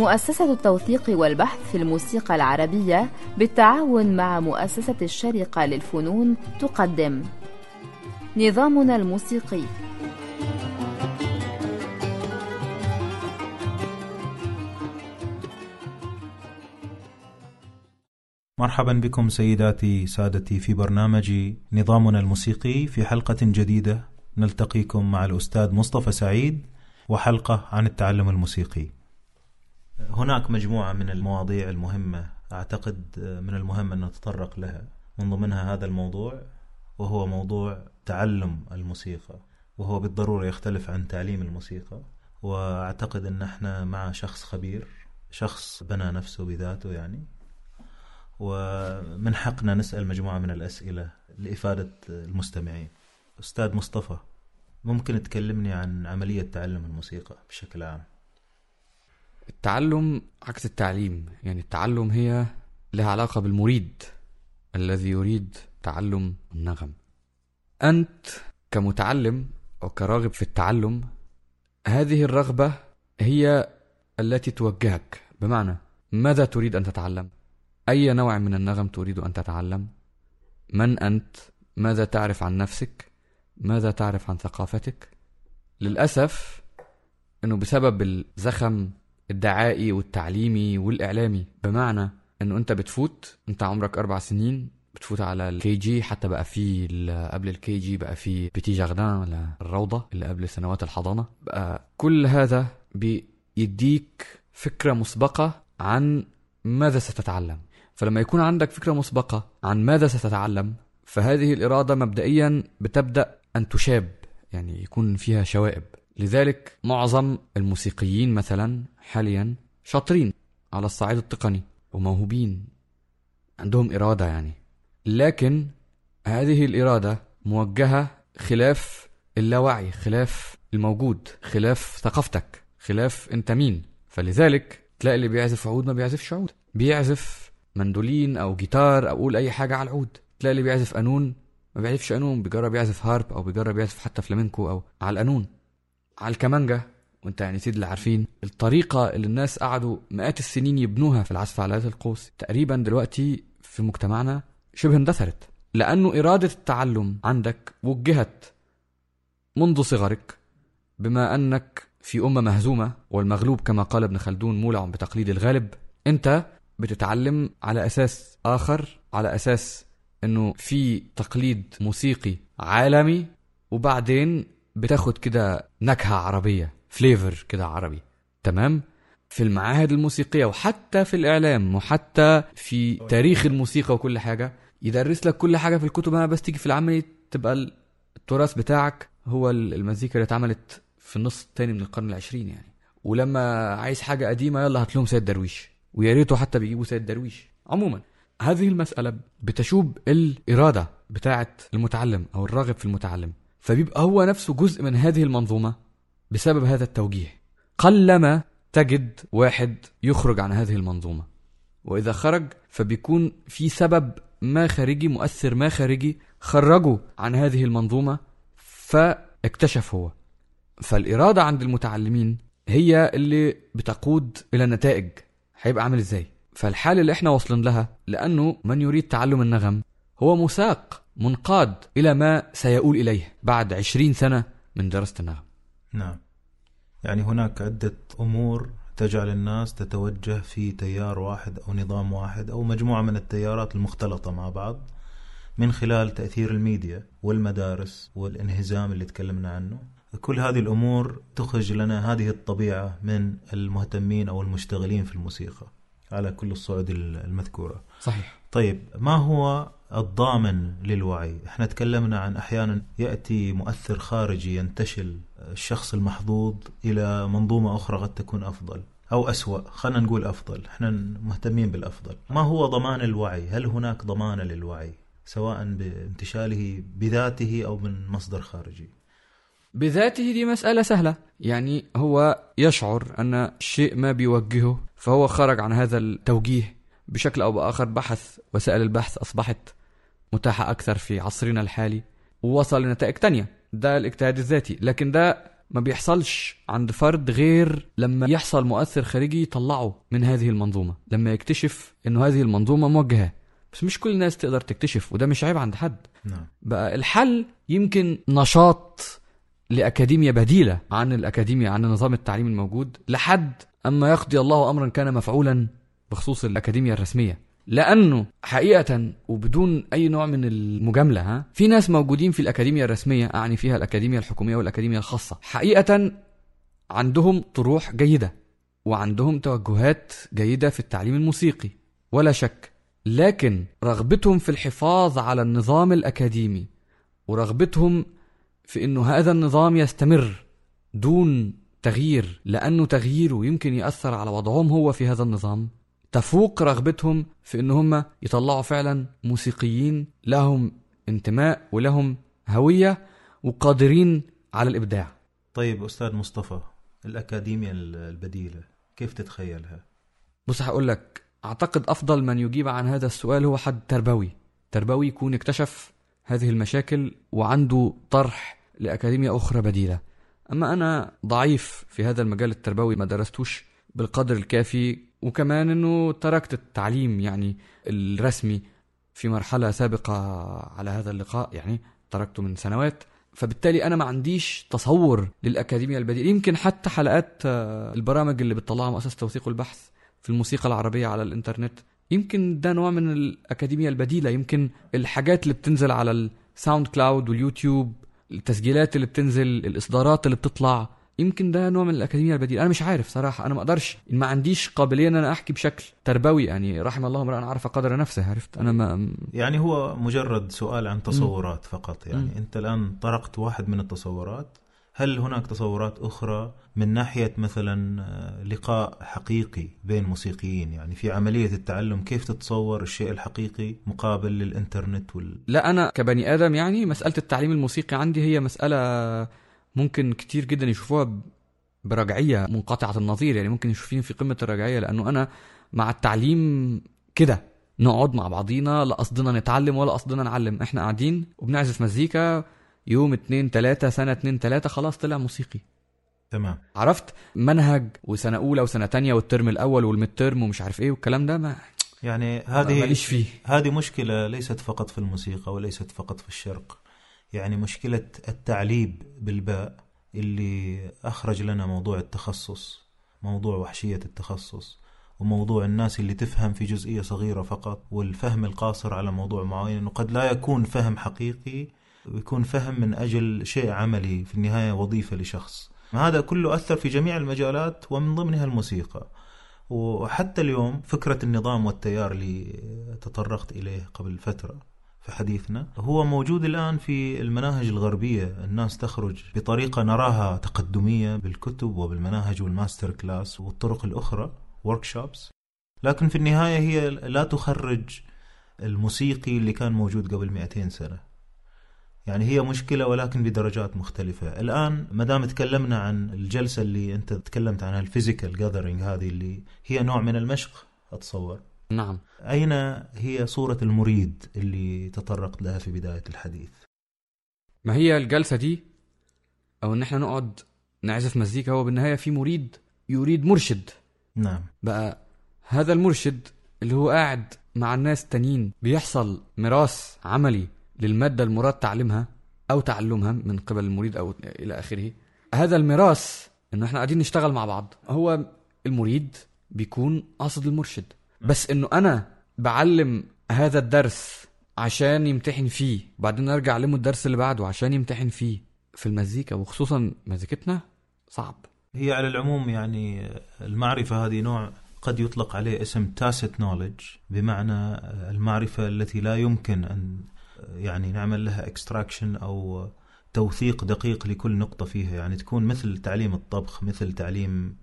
مؤسسة التوثيق والبحث في الموسيقى العربية بالتعاون مع مؤسسة الشرقة للفنون تقدم. نظامنا الموسيقي. مرحبا بكم سيداتي سادتي في برنامج نظامنا الموسيقي في حلقة جديدة. نلتقيكم مع الأستاذ مصطفى سعيد وحلقة عن التعلم الموسيقي. هناك مجموعة من المواضيع المهمة أعتقد من المهم أن نتطرق لها. من ضمنها هذا الموضوع وهو موضوع تعلم الموسيقى وهو بالضرورة يختلف عن تعليم الموسيقى. وأعتقد أن إحنا مع شخص خبير شخص بنى نفسه بذاته يعني. ومن حقنا نسأل مجموعة من الأسئلة لإفادة المستمعين. أستاذ مصطفى ممكن تكلمني عن عملية تعلم الموسيقى بشكل عام؟ التعلم عكس التعليم. يعني التعلم هي لها علاقة بالمريد الذي يريد تعلم النغم. أنت كمتعلم أو كراغب في التعلم هذه الرغبة هي التي توجهك. بمعنى ماذا تريد أن تتعلم؟ أي نوع من النغم تريد أن تتعلم؟ من أنت؟ ماذا تعرف عن نفسك؟ ماذا تعرف عن ثقافتك؟ للأسف أنه بسبب الزخم الدعائي والتعليمي والإعلامي. بمعنى أنه أنت بتفوت أنت عمرك أربع سنين بتفوت على ال KG حتى بقى في قبل ال KG بقى في petit jardin الروضة اللي قبل سنوات الحضانة. بقى كل هذا بيديك فكرة مسبقة عن ماذا ستتعلم. فلما يكون عندك فكرة مسبقة عن ماذا ستتعلم فهذه الإرادة مبدئيا بتبدأ أن تشاب يعني يكون فيها شوائب. لذلك معظم الموسيقيين مثلا حاليا شاطرين على الصعيد التقني وموهوبين عندهم إرادة يعني. لكن هذه الإرادة موجهة خلاف اللاوعي خلاف الموجود خلاف ثقافتك خلاف أنت مين. فلذلك تلاقي اللي بيعزف عود ما بيعزفش عود. بيعزف مندولين أو جيتار أو قول أي حاجة على العود. تلاقي اللي بيعزف قانون ما بيعزفش قانون بيجرب يعزف هارب أو بيجرب يعزف حتى فلامينكو أو على القانون على الكمانجا وانت يعني سيد اللي عارفين. الطريقة اللي الناس قعدوا مئات السنين يبنوها في العزف على آلة القوس تقريبا دلوقتي في مجتمعنا شبه اندثرت. لأنه إرادة التعلم عندك وجهت منذ صغرك بما أنك في أمة مهزومة والمغلوب كما قال ابن خلدون مولع بتقليد الغالب. أنت بتتعلم على أساس آخر على أساس أنه في تقليد موسيقي عالمي وبعدين بتاخد كده نكهة عربية فليفر كده عربي. تمام؟ في المعاهد الموسيقية وحتى في الإعلام وحتى في تاريخ الموسيقى وكل حاجة يدرس لك كل حاجة في الكتب. أنا بس تيجي في العملي تبقى التراث بتاعك هو المزيكا اللي اتعملت في النص الثاني من القرن العشرين يعني. ولما عايز حاجة قديمة يلا هات لهم سيد درويش. ويا ريته حتى بيجيبوا سيد درويش. عموما هذه المسألة بتشوب الإرادة بتاعة المتعلم أو الراغب في المتعلم. فبيبقى هو نفسه جزء من هذه المنظومة بسبب هذا التوجيه. قلما تجد واحد يخرج عن هذه المنظومة. وإذا خرج فبيكون في سبب ما خارجي مؤثر ما خارجي خرجه عن هذه المنظومة فاكتشف هو. فالإرادة عند المتعلمين هي اللي بتقود إلى النتائج. هيبقى عامل إزاي؟ فالحال اللي إحنا واصلين لها لأنه من يريد تعلم النغم هو مساق. منقاد إلى ما سيؤول إليه بعد عشرين سنة من دراسة النغم نعم. يعني هناك عدة أمور تجعل الناس تتوجه في تيار واحد أو نظام واحد أو مجموعة من التيارات المختلطة مع بعض من خلال تأثير الميديا والمدارس والانهزام اللي تكلمنا عنه. كل هذه الأمور تخرج لنا هذه الطبيعة من المهتمين أو المشتغلين في الموسيقى على كل الصعود المذكورة. صحيح. طيب ما هو الضامن للوعي. إحنا تكلمنا عن أحيانا يأتي مؤثر خارجي ينتشل الشخص المحظوظ إلى منظومة أخرى قد تكون أفضل أو أسوأ. خلينا نقول أفضل. إحنا مهتمين بالأفضل. ما هو ضمان الوعي؟ هل هناك ضمانه للوعي؟ سواء بانتشاله بذاته أو من مصدر خارجي. بذاته دي مسألة سهلة. يعني هو يشعر أن شيء ما بيوجهه فهو خرج عن هذا التوجيه. بشكل أو بآخر بحث وسائل البحث أصبحت متاحة أكثر في عصرنا الحالي ووصل لنتائج تانية ده الاجتهاد الذاتي. لكن ده ما بيحصلش عند فرد غير لما يحصل مؤثر خارجي يطلعه من هذه المنظومة لما يكتشف إنه هذه المنظومة موجهة. بس مش كل الناس تقدر تكتشف وده مش عيب عند حد. نعم. بقى الحل يمكن نشاط لأكاديمية بديلة عن الأكاديمية عن نظام التعليم الموجود لحد أما يقضي الله أمرا كان مفعولا بخصوص الأكاديمية الرسمية. لأنه حقيقة وبدون أي نوع من المجاملة ها في ناس موجودين في الأكاديمية الرسمية أعني فيها الأكاديمية الحكومية والأكاديمية الخاصة حقيقة عندهم طروح جيدة وعندهم توجهات جيدة في التعليم الموسيقي ولا شك. لكن رغبتهم في الحفاظ على النظام الأكاديمي ورغبتهم في إنه هذا النظام يستمر دون تغيير لأنه تغييره يمكن يأثر على وضعهم هو في هذا النظام. تفوق رغبتهم في إن هم يطلعوا فعلا موسيقيين لهم انتماء ولهم هوية وقادرين على الإبداع. طيب أستاذ مصطفى الأكاديمية البديلة كيف تتخيلها؟ بص هقول لك أعتقد أفضل من يجيب عن هذا السؤال هو حد تربوي. تربوي يكون اكتشف هذه المشاكل وعنده طرح لأكاديمية أخرى بديلة. أما أنا ضعيف في هذا المجال التربوي ما درستوش بالقدر الكافي وكمان أنه تركت التعليم يعني الرسمي في مرحلة سابقة على هذا اللقاء يعني تركته من سنوات. فبالتالي أنا ما عنديش تصور للأكاديمية البديلة. يمكن حتى حلقات آه، البرامج اللي بتطلعها مؤسسة توثيق والبحث في الموسيقى العربية على الإنترنت. يمكن ده نوع من الأكاديمية البديلة. يمكن الحاجات اللي بتنزل على ال SoundCloud واليوتيوب التسجيلات اللي بتنزل الإصدارات اللي بتطلع. يمكن ده نوع من الأكاديمية البديلة. أنا مش عارف صراحة أنا ما أقدرش ما عنديش قابلية إن أنا أحكي بشكل تربوي يعني رحم الله امرأ عرف قدر نفسه عرفت؟ أنا ما يعني هو مجرد سؤال عن تصورات فقط. يعني مم. أنت الآن طرقت واحد من التصورات هل هناك تصورات أخرى من ناحية مثلا آه، لقاء حقيقي بين موسيقيين؟ يعني في عملية التعلم كيف تتصور الشيء الحقيقي مقابل للإنترنت وال... لا أنا كبني آدم يعني مسألة التعليم الموسيقي عندي هي مسألة ممكن كتير جدا يشوفوها برجعية منقطعة النظير يعني ممكن يشوفيني في قمة الرجعية لأنه أنا مع التعليم كده نقعد مع بعضينا لا قصدنا نتعلم ولا قصدنا نعلم إحنا قاعدين وبنعزف مزيكا يوم اتنين تلاتة سنة اتنين تلاتة خلاص طلع موسيقي. تمام. عرفت؟ منهج وسنة أولى وسنة تانية والترم الأول والميد ترم ومش عارف إيه والكلام ده ما يعني هذه ماليش فيه. هذه مشكلة ليست فقط في الموسيقى وليست فقط في الشرق. يعني مشكلة التعليب بالباء اللي أخرج لنا موضوع التخصص موضوع وحشية التخصص وموضوع الناس اللي تفهم في جزئية صغيرة فقط والفهم القاصر على موضوع معين وقد لا يكون فهم حقيقي ويكون فهم من أجل شيء عملي في النهاية وظيفة لشخص. هذا كله أثر في جميع المجالات ومن ضمنها الموسيقى. وحتى اليوم فكرة النظام والتيار اللي تطرقت إليه قبل فترة. في حديثنا. هو موجود الآن في المناهج الغربية. الناس تخرج بطريقة نراها تقدمية بالكتب وبالمناهج وال master class والطرق الأخرى workshops. لكن في النهاية هي لا تخرج الموسيقي اللي كان موجود قبل 200 سنة. يعني هي مشكلة ولكن بدرجات مختلفة. الآن ما دام تكلمنا عن الجلسة اللي أنت تكلمت عنها ال physical gathering هذه اللي هي نوع من المشق أتصور. نعم. أين هي صورة المريد اللي تطرقت لها في بداية الحديث؟ ما هي الجلسة دي؟ أو إن إحنا نقعد نعزف مزيكا هو بالنهاية في مريد يريد مرشد. نعم. بقى هذا المرشد اللي هو قاعد مع الناس التانيين بيحصل ميراث عملي للمادة المراد تعليمها أو تعلمها من قبل المريد أو إلى آخره. هذا الميراث إنه إحنا قاعدين نشتغل مع بعض. هو المريد بيكون قاصد المرشد. بس إنه أنا بعلم هذا الدرس عشان يمتحن فيه وبعدين أرجع اعلمه الدرس اللي بعده عشان يمتحن فيه. في المزيكا وخصوصا مزيكتنا صعب. هي على العموم يعني المعرفة هذه نوع قد يطلق عليه اسم tacit knowledge بمعنى المعرفة التي لا يمكن أن يعني نعمل لها extraction أو توثيق دقيق لكل نقطة فيها. يعني تكون مثل تعليم الطبخ مثل تعليم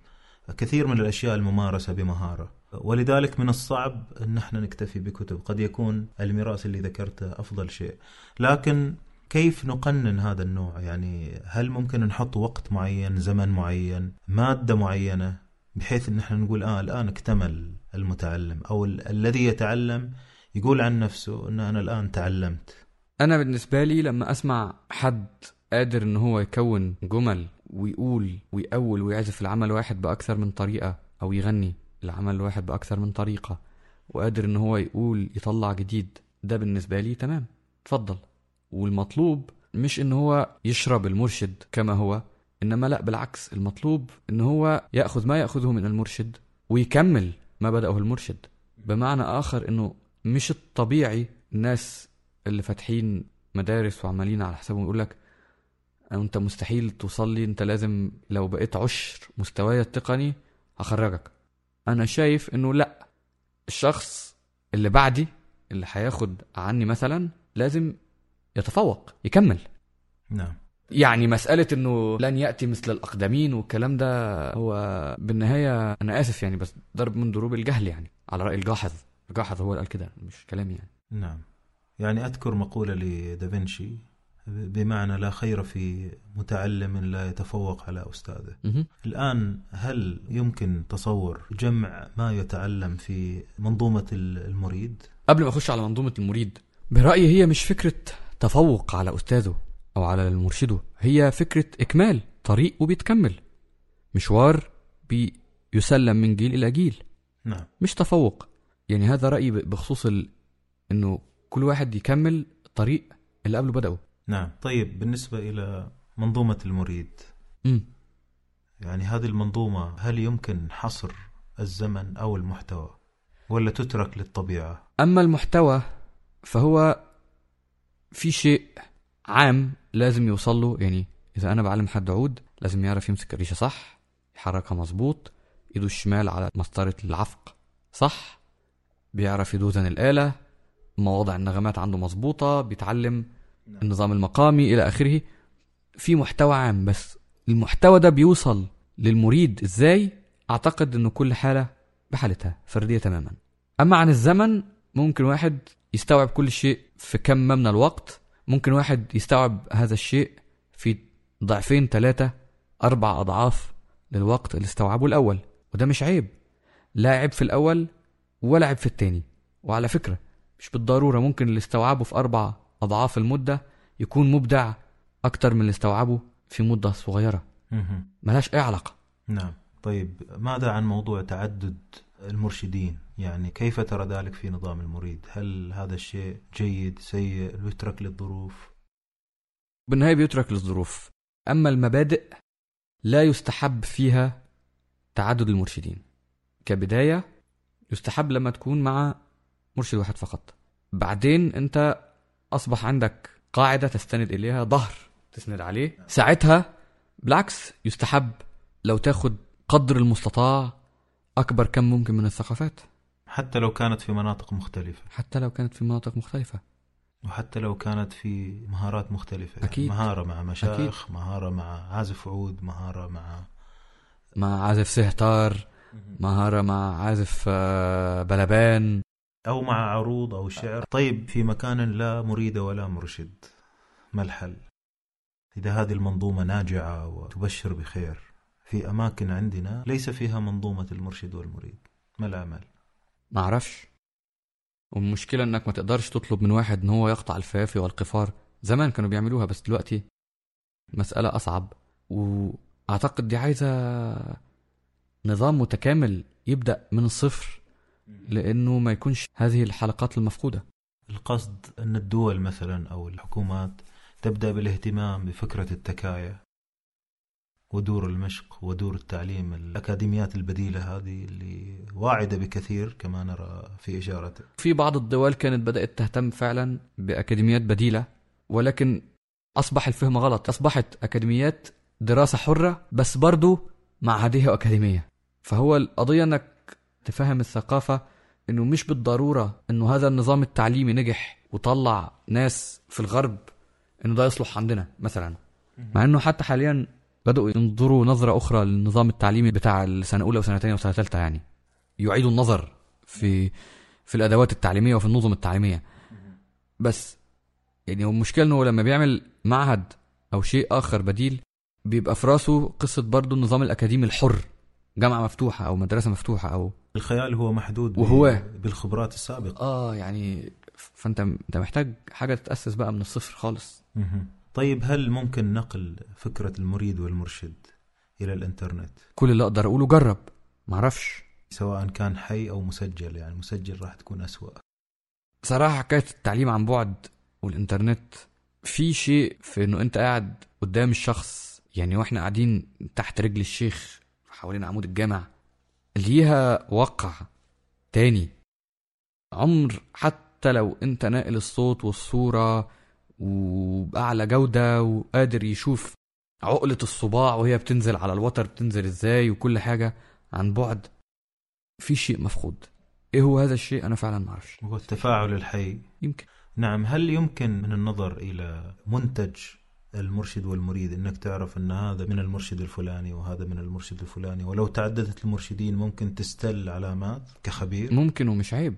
كثير من الأشياء الممارسة بمهارة. ولذلك من الصعب أن إحنا نكتفي بكتب. قد يكون الميراث اللي ذكرته أفضل شيء. لكن كيف نقنن هذا النوع؟ يعني هل ممكن نحط وقت معين زمن معين مادة معينة بحيث إن إحنا نقول آه الآن اكتمل المتعلم أو ال- الذي يتعلم يقول عن نفسه إن أنا الآن تعلمت؟ أنا بالنسبة لي لما أسمع حد قادر إن هو يكون جمل ويقول ويأول ويعزف العمل واحد بأكثر من طريقة أو يغني العمل واحد بأكثر من طريقة وقادر إن هو يقول يطلع جديد ده بالنسبة لي تمام اتفضل. والمطلوب مش إن هو يشرب المرشد كما هو إنما لأ بالعكس المطلوب إن هو يأخذ ما يأخذه من المرشد ويكمل ما بدأه المرشد. بمعنى آخر إنه مش الطبيعي الناس اللي فاتحين مدارس وعمالين على حسابهم يقول لك أنت مستحيل توصل لي أنت لازم لو بقيت عشر مستواي التقني هخرجك. أنا شايف إنه لأ الشخص اللي بعدي اللي هياخد عني مثلا لازم يتفوق يكمل. نعم. يعني مسألة إنه لن يأتي مثل الأقدمين والكلام ده هو بالنهاية أنا آسف يعني بس ضرب من ضروب الجهل يعني على رأي الجاحظ. الجاحظ هو اللي قال كده مش كلامي يعني. نعم. يعني أذكر مقولة لدافنشي بمعنى لا خير في متعلم لا يتفوق على أستاذه. الآن هل يمكن تصور جمع ما يتعلم في منظومة المريد؟ قبل ما أخش على منظومة المريد برأيي هي مش فكرة تفوق على أستاذه أو على مرشده هي فكرة إكمال طريق وبيتكمل. مشوار بيسلم من جيل إلى جيل. نعم. مش تفوق. يعني هذا رأيي ب- بخصوص ال... إنه كل واحد يكمل الطريق اللي قبله بدأه. نعم. طيب بالنسبة إلى منظومة المريد. امم يعني هذه المنظومة هل يمكن حصر الزمن أو المحتوى ولا تترك للطبيعة؟ أما المحتوى فهو في شيء عام لازم يوصل له يعني إذا أنا بعلم حد عود لازم يعرف يمسك الريشه صح يحركها مظبوط ايده الشمال على مسطرة العفق صح بيعرف يدوزن الآلة مواضع النغمات عنده مظبوطة بيتعلم النظام المقامي إلى آخره في محتوى عام بس. المحتوى ده بيوصل للمريد إزاي؟ أعتقد إنه كل حالة بحالتها فردية تماما. أما عن الزمن ممكن واحد يستوعب كل شيء في كم من الوقت. ممكن واحد يستوعب هذا الشيء في ضعفين ثلاثة أربع أضعاف للوقت اللي استوعبه الأول. وده مش عيب. لا عيب في الأول ولا عيب في التاني وعلى فكرة مش بالضرورة ممكن اللي استوعبه في أربع أضعاف المدة يكون مبدع أكتر من اللي استوعبه في مدة صغيرة. مهم. ملهاش أي علاقة. نعم. طيب ماذا عن موضوع تعدد المرشدين؟ يعني كيف ترى ذلك في نظام المريد؟ هل هذا الشيء جيد سيء يترك للظروف؟ بالنهاية بيترك للظروف. أما المبادئ لا يستحب فيها تعدد المرشدين. كبداية يستحب لما تكون مع مرشد واحد فقط. بعدين أنت أصبح عندك قاعدة تستند إليها ظهر تسند عليه. ساعتها بالعكس يستحب لو تاخد قدر المستطاع أكبر كم ممكن من الثقافات. حتى لو كانت في مناطق مختلفة. حتى لو كانت في مناطق مختلفة. وحتى لو كانت في مهارات مختلفة. أكيد. يعني مهارة مع مشايخ مهارة مع عازف عود مهارة مع مع عازف سهتار مهارة مع عازف آه، بلبان. أو مع عروض أو شعر. طيب في مكان لا مريد ولا مرشد ما الحل؟ إذا هذه المنظومة ناجعة وتبشر بخير في أماكن عندنا ليس فيها منظومة المرشد والمريد ما العمل ما أعرفش. والمشكلة إنك ما تقدرش تطلب من واحد إن هو يقطع الفيافي والقفار. زمان كانوا بيعملوها بس دلوقتي مسألة أصعب. وأعتقد دي عايزة نظام متكامل يبدأ من الصفر. لأنه ما يكونش هذه الحلقات المفقودة. القصد أن الدول مثلا أو الحكومات تبدأ بالاهتمام بفكرة التكايا ودور المشق ودور التعليم. الأكاديميات البديلة هذه اللي واعدة بكثير كما نرى في إشارته في بعض الدول كانت بدأت تهتم فعلا بأكاديميات بديلة ولكن أصبح الفهم غلط. أصبحت أكاديميات دراسة حرة بس برضو معهدية وأكاديمية فهو القضية أنك تفهم الثقافة أنه مش بالضرورة أنه هذا النظام التعليمي نجح وطلع ناس في الغرب أنه ده يصلح عندنا مثلا. مع أنه حتى حاليا بدأوا ينظروا نظرة أخرى للنظام التعليمي بتاع السنة الأولى وسنة تانية وسنة ثالثة يعني. يعيدوا النظر في في الأدوات التعليمية وفي النظم التعليمية. بس يعني هو المشكلة إنه لما بيعمل معهد أو شيء آخر بديل بيبقى في راسه قصة برضه النظام الأكاديمي الحر. جامعة مفتوحة أو مدرسة مفتوحة أو الخيال هو محدود وهو- بالخبرات السابقة. آه يعني فأنت أنت محتاج حاجة تتأسس بقى من الصفر خالص. طيب هل ممكن نقل فكرة المريد والمرشد إلى الإنترنت؟ كل اللي أقدر أقوله جرب معرفش سواء كان حي أو مسجل يعني مسجل راح تكون أسوأ. صراحة حكاية التعليم عن بعد والإنترنت في شيء في إنه أنت قاعد قدام الشخص يعني وإحنا قاعدين تحت رجل الشيخ حوالين عمود الجامع. ليها وقع تاني. عمر حتى لو أنت ناقل الصوت والصورة وبأعلى جودة وقادر يشوف عقلة الصباع وهي بتنزل على الوتر بتنزل إزاي وكل حاجة عن بعد في شيء مفقود. إيه هو هذا الشيء؟ أنا فعلا ما أعرفش. وهو التفاعل الحي يمكن. نعم هل يمكن من النظر إلى منتج المرشد والمريد إنك تعرف إن هذا من المرشد الفلاني وهذا من المرشد الفلاني. ولو تعددت المرشدين ممكن تستل علامات كخبير. ممكن ومش عيب.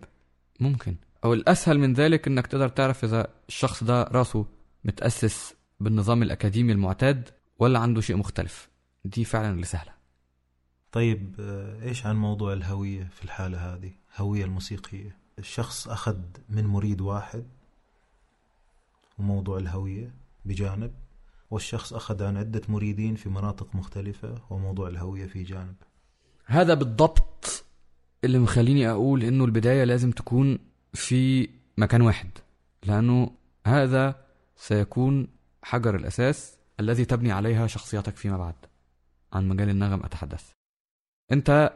ممكن. أو الأسهل من ذلك إنك تقدر تعرف إذا الشخص ده راسه متأسس بالنظام الأكاديمي المعتاد ولا عنده شيء مختلف. دي فعلا اللي سهلة. طيب آه، إيش عن موضوع الهوية في الحالة هذه؟ هوية الموسيقية. الشخص أخذ من مريد واحد وموضوع الهوية بجانب والشخص أخذ عن عدة مريدين في مناطق مختلفة وموضوع الهوية في جانب. هذا بالضبط اللي مخليني أقول إنه البداية لازم تكون في مكان واحد لأنه هذا سيكون حجر الأساس الذي تبني عليها شخصيتك فيما بعد عن مجال النغم أتحدث. أنت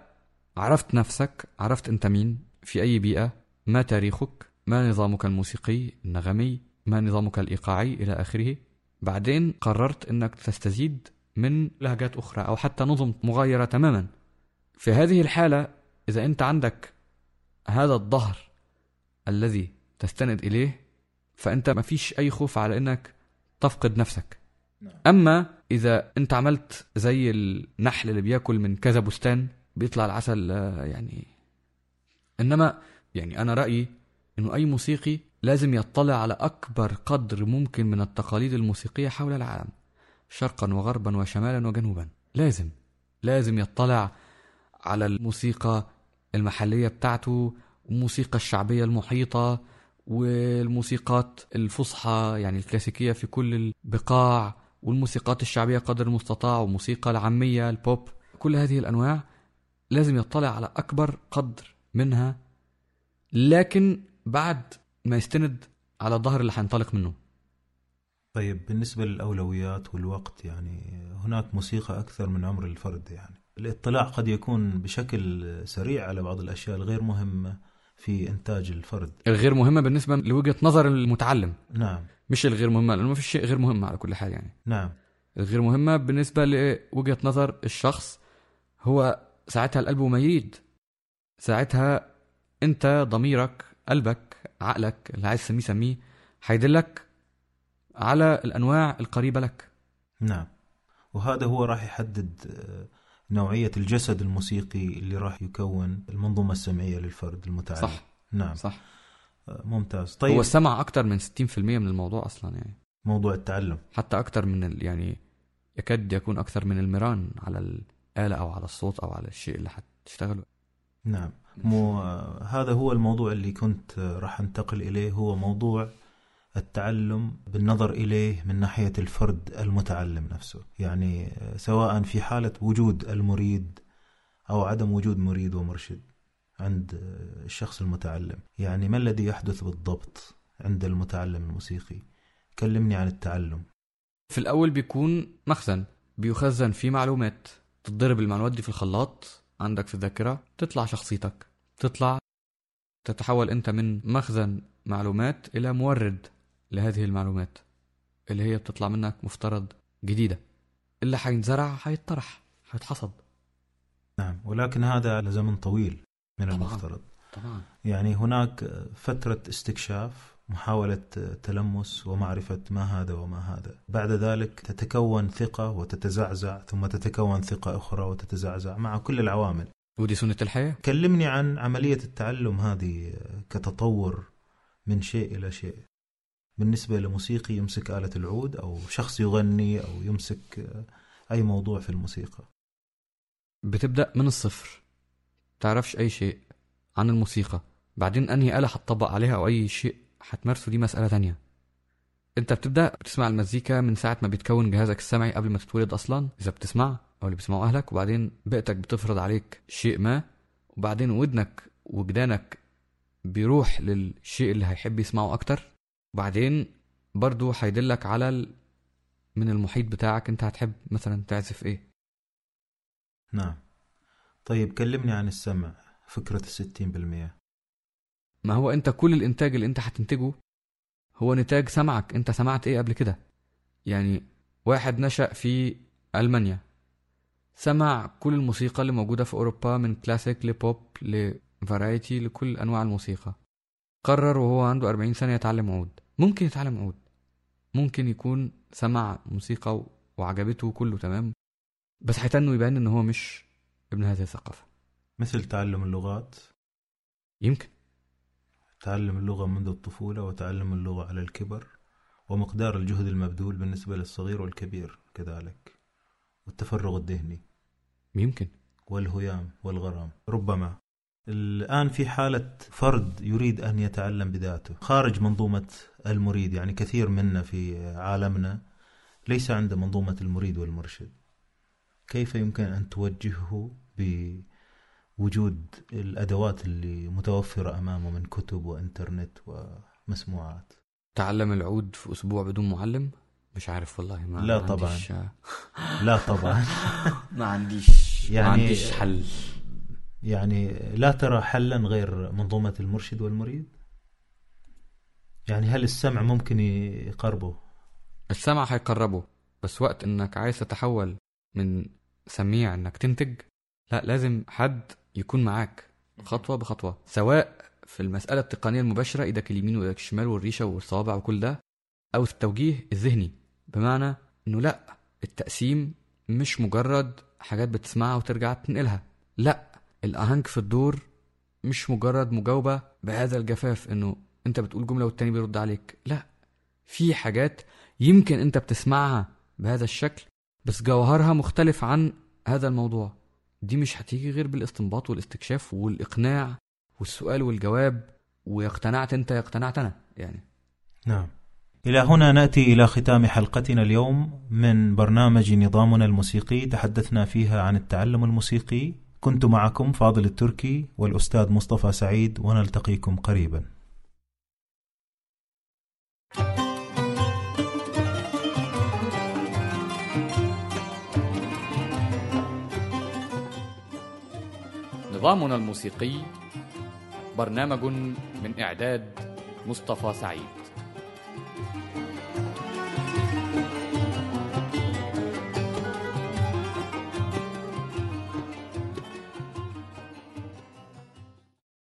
عرفت نفسك عرفت أنت مين في أي بيئة ما تاريخك ما نظامك الموسيقي النغمي ما نظامك الإيقاعي إلى آخره. بعدين قررت إنك تستزيد من لهجات أخرى أو حتى نظم مغايرة تماما في هذه الحالة إذا أنت عندك هذا الظهر الذي تستند إليه فأنت ما فيش أي خوف على إنك تفقد نفسك نعم. أما إذا أنت عملت زي النحل اللي بياكل من كذا بستان بيطلع العسل آه، يعني إنما يعني أنا رأيي إنه أي موسيقي لازم يطلع على أكبر قدر ممكن من التقاليد الموسيقية حول العالم شرقا وغربا وشمالا وجنوبا. لازم لازم يطلع على الموسيقى المحلية بتاعته والموسيقى الشعبية المحيطة والموسيقات الفصحى يعني الكلاسيكية في كل البقاع والموسيقات الشعبية قدر المستطاع والموسيقى العامية البوب كل هذه الأنواع لازم يطلع على أكبر قدر منها. لكن بعد ما يستند على الظهر اللي هينطلق منه. طيب بالنسبة للأولويات والوقت يعني هناك موسيقى أكثر من عمر الفرد يعني الاطلاع قد يكون بشكل سريع على بعض الأشياء الغير مهمة في إنتاج الفرد. الغير مهمة بالنسبة لوجهة نظر المتعلم. نعم. مش الغير مهمة لأنه ما فيش شيء غير مهم على كل حال يعني. نعم. الغير مهمة بالنسبة لوجهة نظر الشخص هو ساعتها القلب ما يريد ساعتها أنت ضميرك قلبك عقلك اللي عايز تسميه سميه هيدلك على الأنواع القريبة لك. نعم. وهذا هو راح يحدد آه، نوعية الجسد الموسيقي اللي راح يكون المنظومة السمعية للفرد المتعلم صح. نعم. صح. آه، ممتاز. هو طيب السمع أكتر من 60% من الموضوع أصلا يعني. موضوع التعلم. حتى أكتر من ال... يعني يكاد يكون أكثر من المران على الآلة أو على الصوت أو على الشيء اللي هتشتغله نعم. مو هذا هو الموضوع اللي كنت راح انتقل إليه. هو موضوع التعلم بالنظر إليه من ناحية الفرد المتعلم نفسه. يعني سواء في حالة وجود المريد أو عدم وجود مريد ومرشد عند الشخص المتعلم. يعني ما الذي يحدث بالضبط عند المتعلم الموسيقي؟ كلمني عن التعلم. في الأول بيكون مخزن بيخزن فيه معلومات تتضرب المعلومات دي في الخلاط عندك في الذاكرة تطلع شخصيتك. تطلع تتحول أنت من مخزن معلومات إلى مورد لهذه المعلومات اللي هي بتطلع منك مفترض جديدة. اللي هينزرع هيتطرح هيتحصد نعم ولكن هذا على زمن طويل من طبعاً. المفترض. طبعا. يعني هناك فترة استكشاف محاولة تلمس ومعرفة ما هذا وما هذا. بعد ذلك تتكون ثقة وتتزعزع ثم تتكون ثقة أخرى وتتزعزع مع كل العوامل. ودي سنة الحياة. كلمني عن عملية التعلم هذه كتطور من شيء إلى شيء. بالنسبة لموسيقي يمسك آلة العود أو شخص يغني أو يمسك أي موضوع في الموسيقى. بتبدأ من الصفر. تعرفش أي شيء عن الموسيقى. بعدين أنهي آلة هتطبق عليها أو أي شيء هتمارسه دي مسألة تانية. انت بتبدأ بتسمع المزيكا من ساعة ما بيتكون جهازك السمعي قبل ما تتولد أصلا. إذا بتسمع أو اللي بيسمعوا أهلك وبعدين بيئتك بتفرض عليك شيء ما وبعدين ودنك وجدانك بيروح للشيء اللي هيحب يسمعه أكتر. وبعدين برضو هيدلك على ال... من المحيط بتاعك انت هتحب مثلا تعزف إيه. نعم. طيب كلمني عن السمع فكرة الستين بالمية. ما هو انت كل الانتاج اللي انت هتنتجه هو نتاج سمعك. انت سمعت إيه قبل كده؟ يعني واحد نشأ في ألمانيا. سمع كل الموسيقى اللي موجودة في أوروبا من كلاسيك لبوب لفرايتي لكل أنواع الموسيقى. قرر وهو عنده 40 سنة يتعلم عود. ممكن يتعلم عود. ممكن يكون سمع موسيقى وعجبته كله تمام؟ بس هيتنه يبان إن هو مش ابن هذه الثقافة. مثل تعلم اللغات؟ يمكن. تعلم اللغة منذ الطفولة وتعلم اللغة على الكبر ومقدار الجهد المبذول بالنسبة للصغير والكبير كذلك والتفرغ الذهني. يمكن. والهيام والغرام. ربما الآن في حالة فرد يريد أن يتعلم بذاته. خارج منظومة المريد يعني كثير منا في عالمنا ليس عنده منظومة المريد والمرشد. كيف يمكن أن توجهه بوجود الأدوات اللي متوفرة أمامه من كتب وإنترنت ومسموعات. تعلم العود في أسبوع بدون معلم؟ مش عارف والله ما لا طبعاً. عنديش لا طبعا. ما عنديش يعني- ما عنديش حل. يعني لا ترى حلا غير منظومة المرشد والمريد؟ يعني هل السمع ممكن يقربه؟ السمع هيقربه بس وقت إنك عايز تتحول من سميع إنك تنتج لا لازم حد يكون معاك خطوة بخطوة سواء في المسألة التقنية المباشرة إيدك اليمين وإيدك الشمال والريشة والصوابع وكل ده أو في التوجيه الذهني. بمعنى إنه لأ التقسيم مش مجرد حاجات بتسمعها وترجع تنقلها. لأ الأهنج في الدور مش مجرد مجاوبة بهذا الجفاف إنه أنت بتقول جملة والتاني بيرد عليك. لأ في حاجات يمكن أنت بتسمعها بهذا الشكل بس جوهرها مختلف عن هذا الموضوع. دي مش هتيجي غير بالاستنباط والاستكشاف والإقناع والسؤال والجواب ويا اقتنعت انت اقتنعت أنا يعني. نعم. إلى هنا نأتي إلى ختام حلقتنا اليوم من برنامج نظامنا الموسيقي. تحدثنا فيها عن التعلم الموسيقي. كنت معكم فاضل التركي والأستاذ مصطفى سعيد ونلتقيكم قريبا. نظامنا الموسيقي برنامج من إعداد مصطفى سعيد.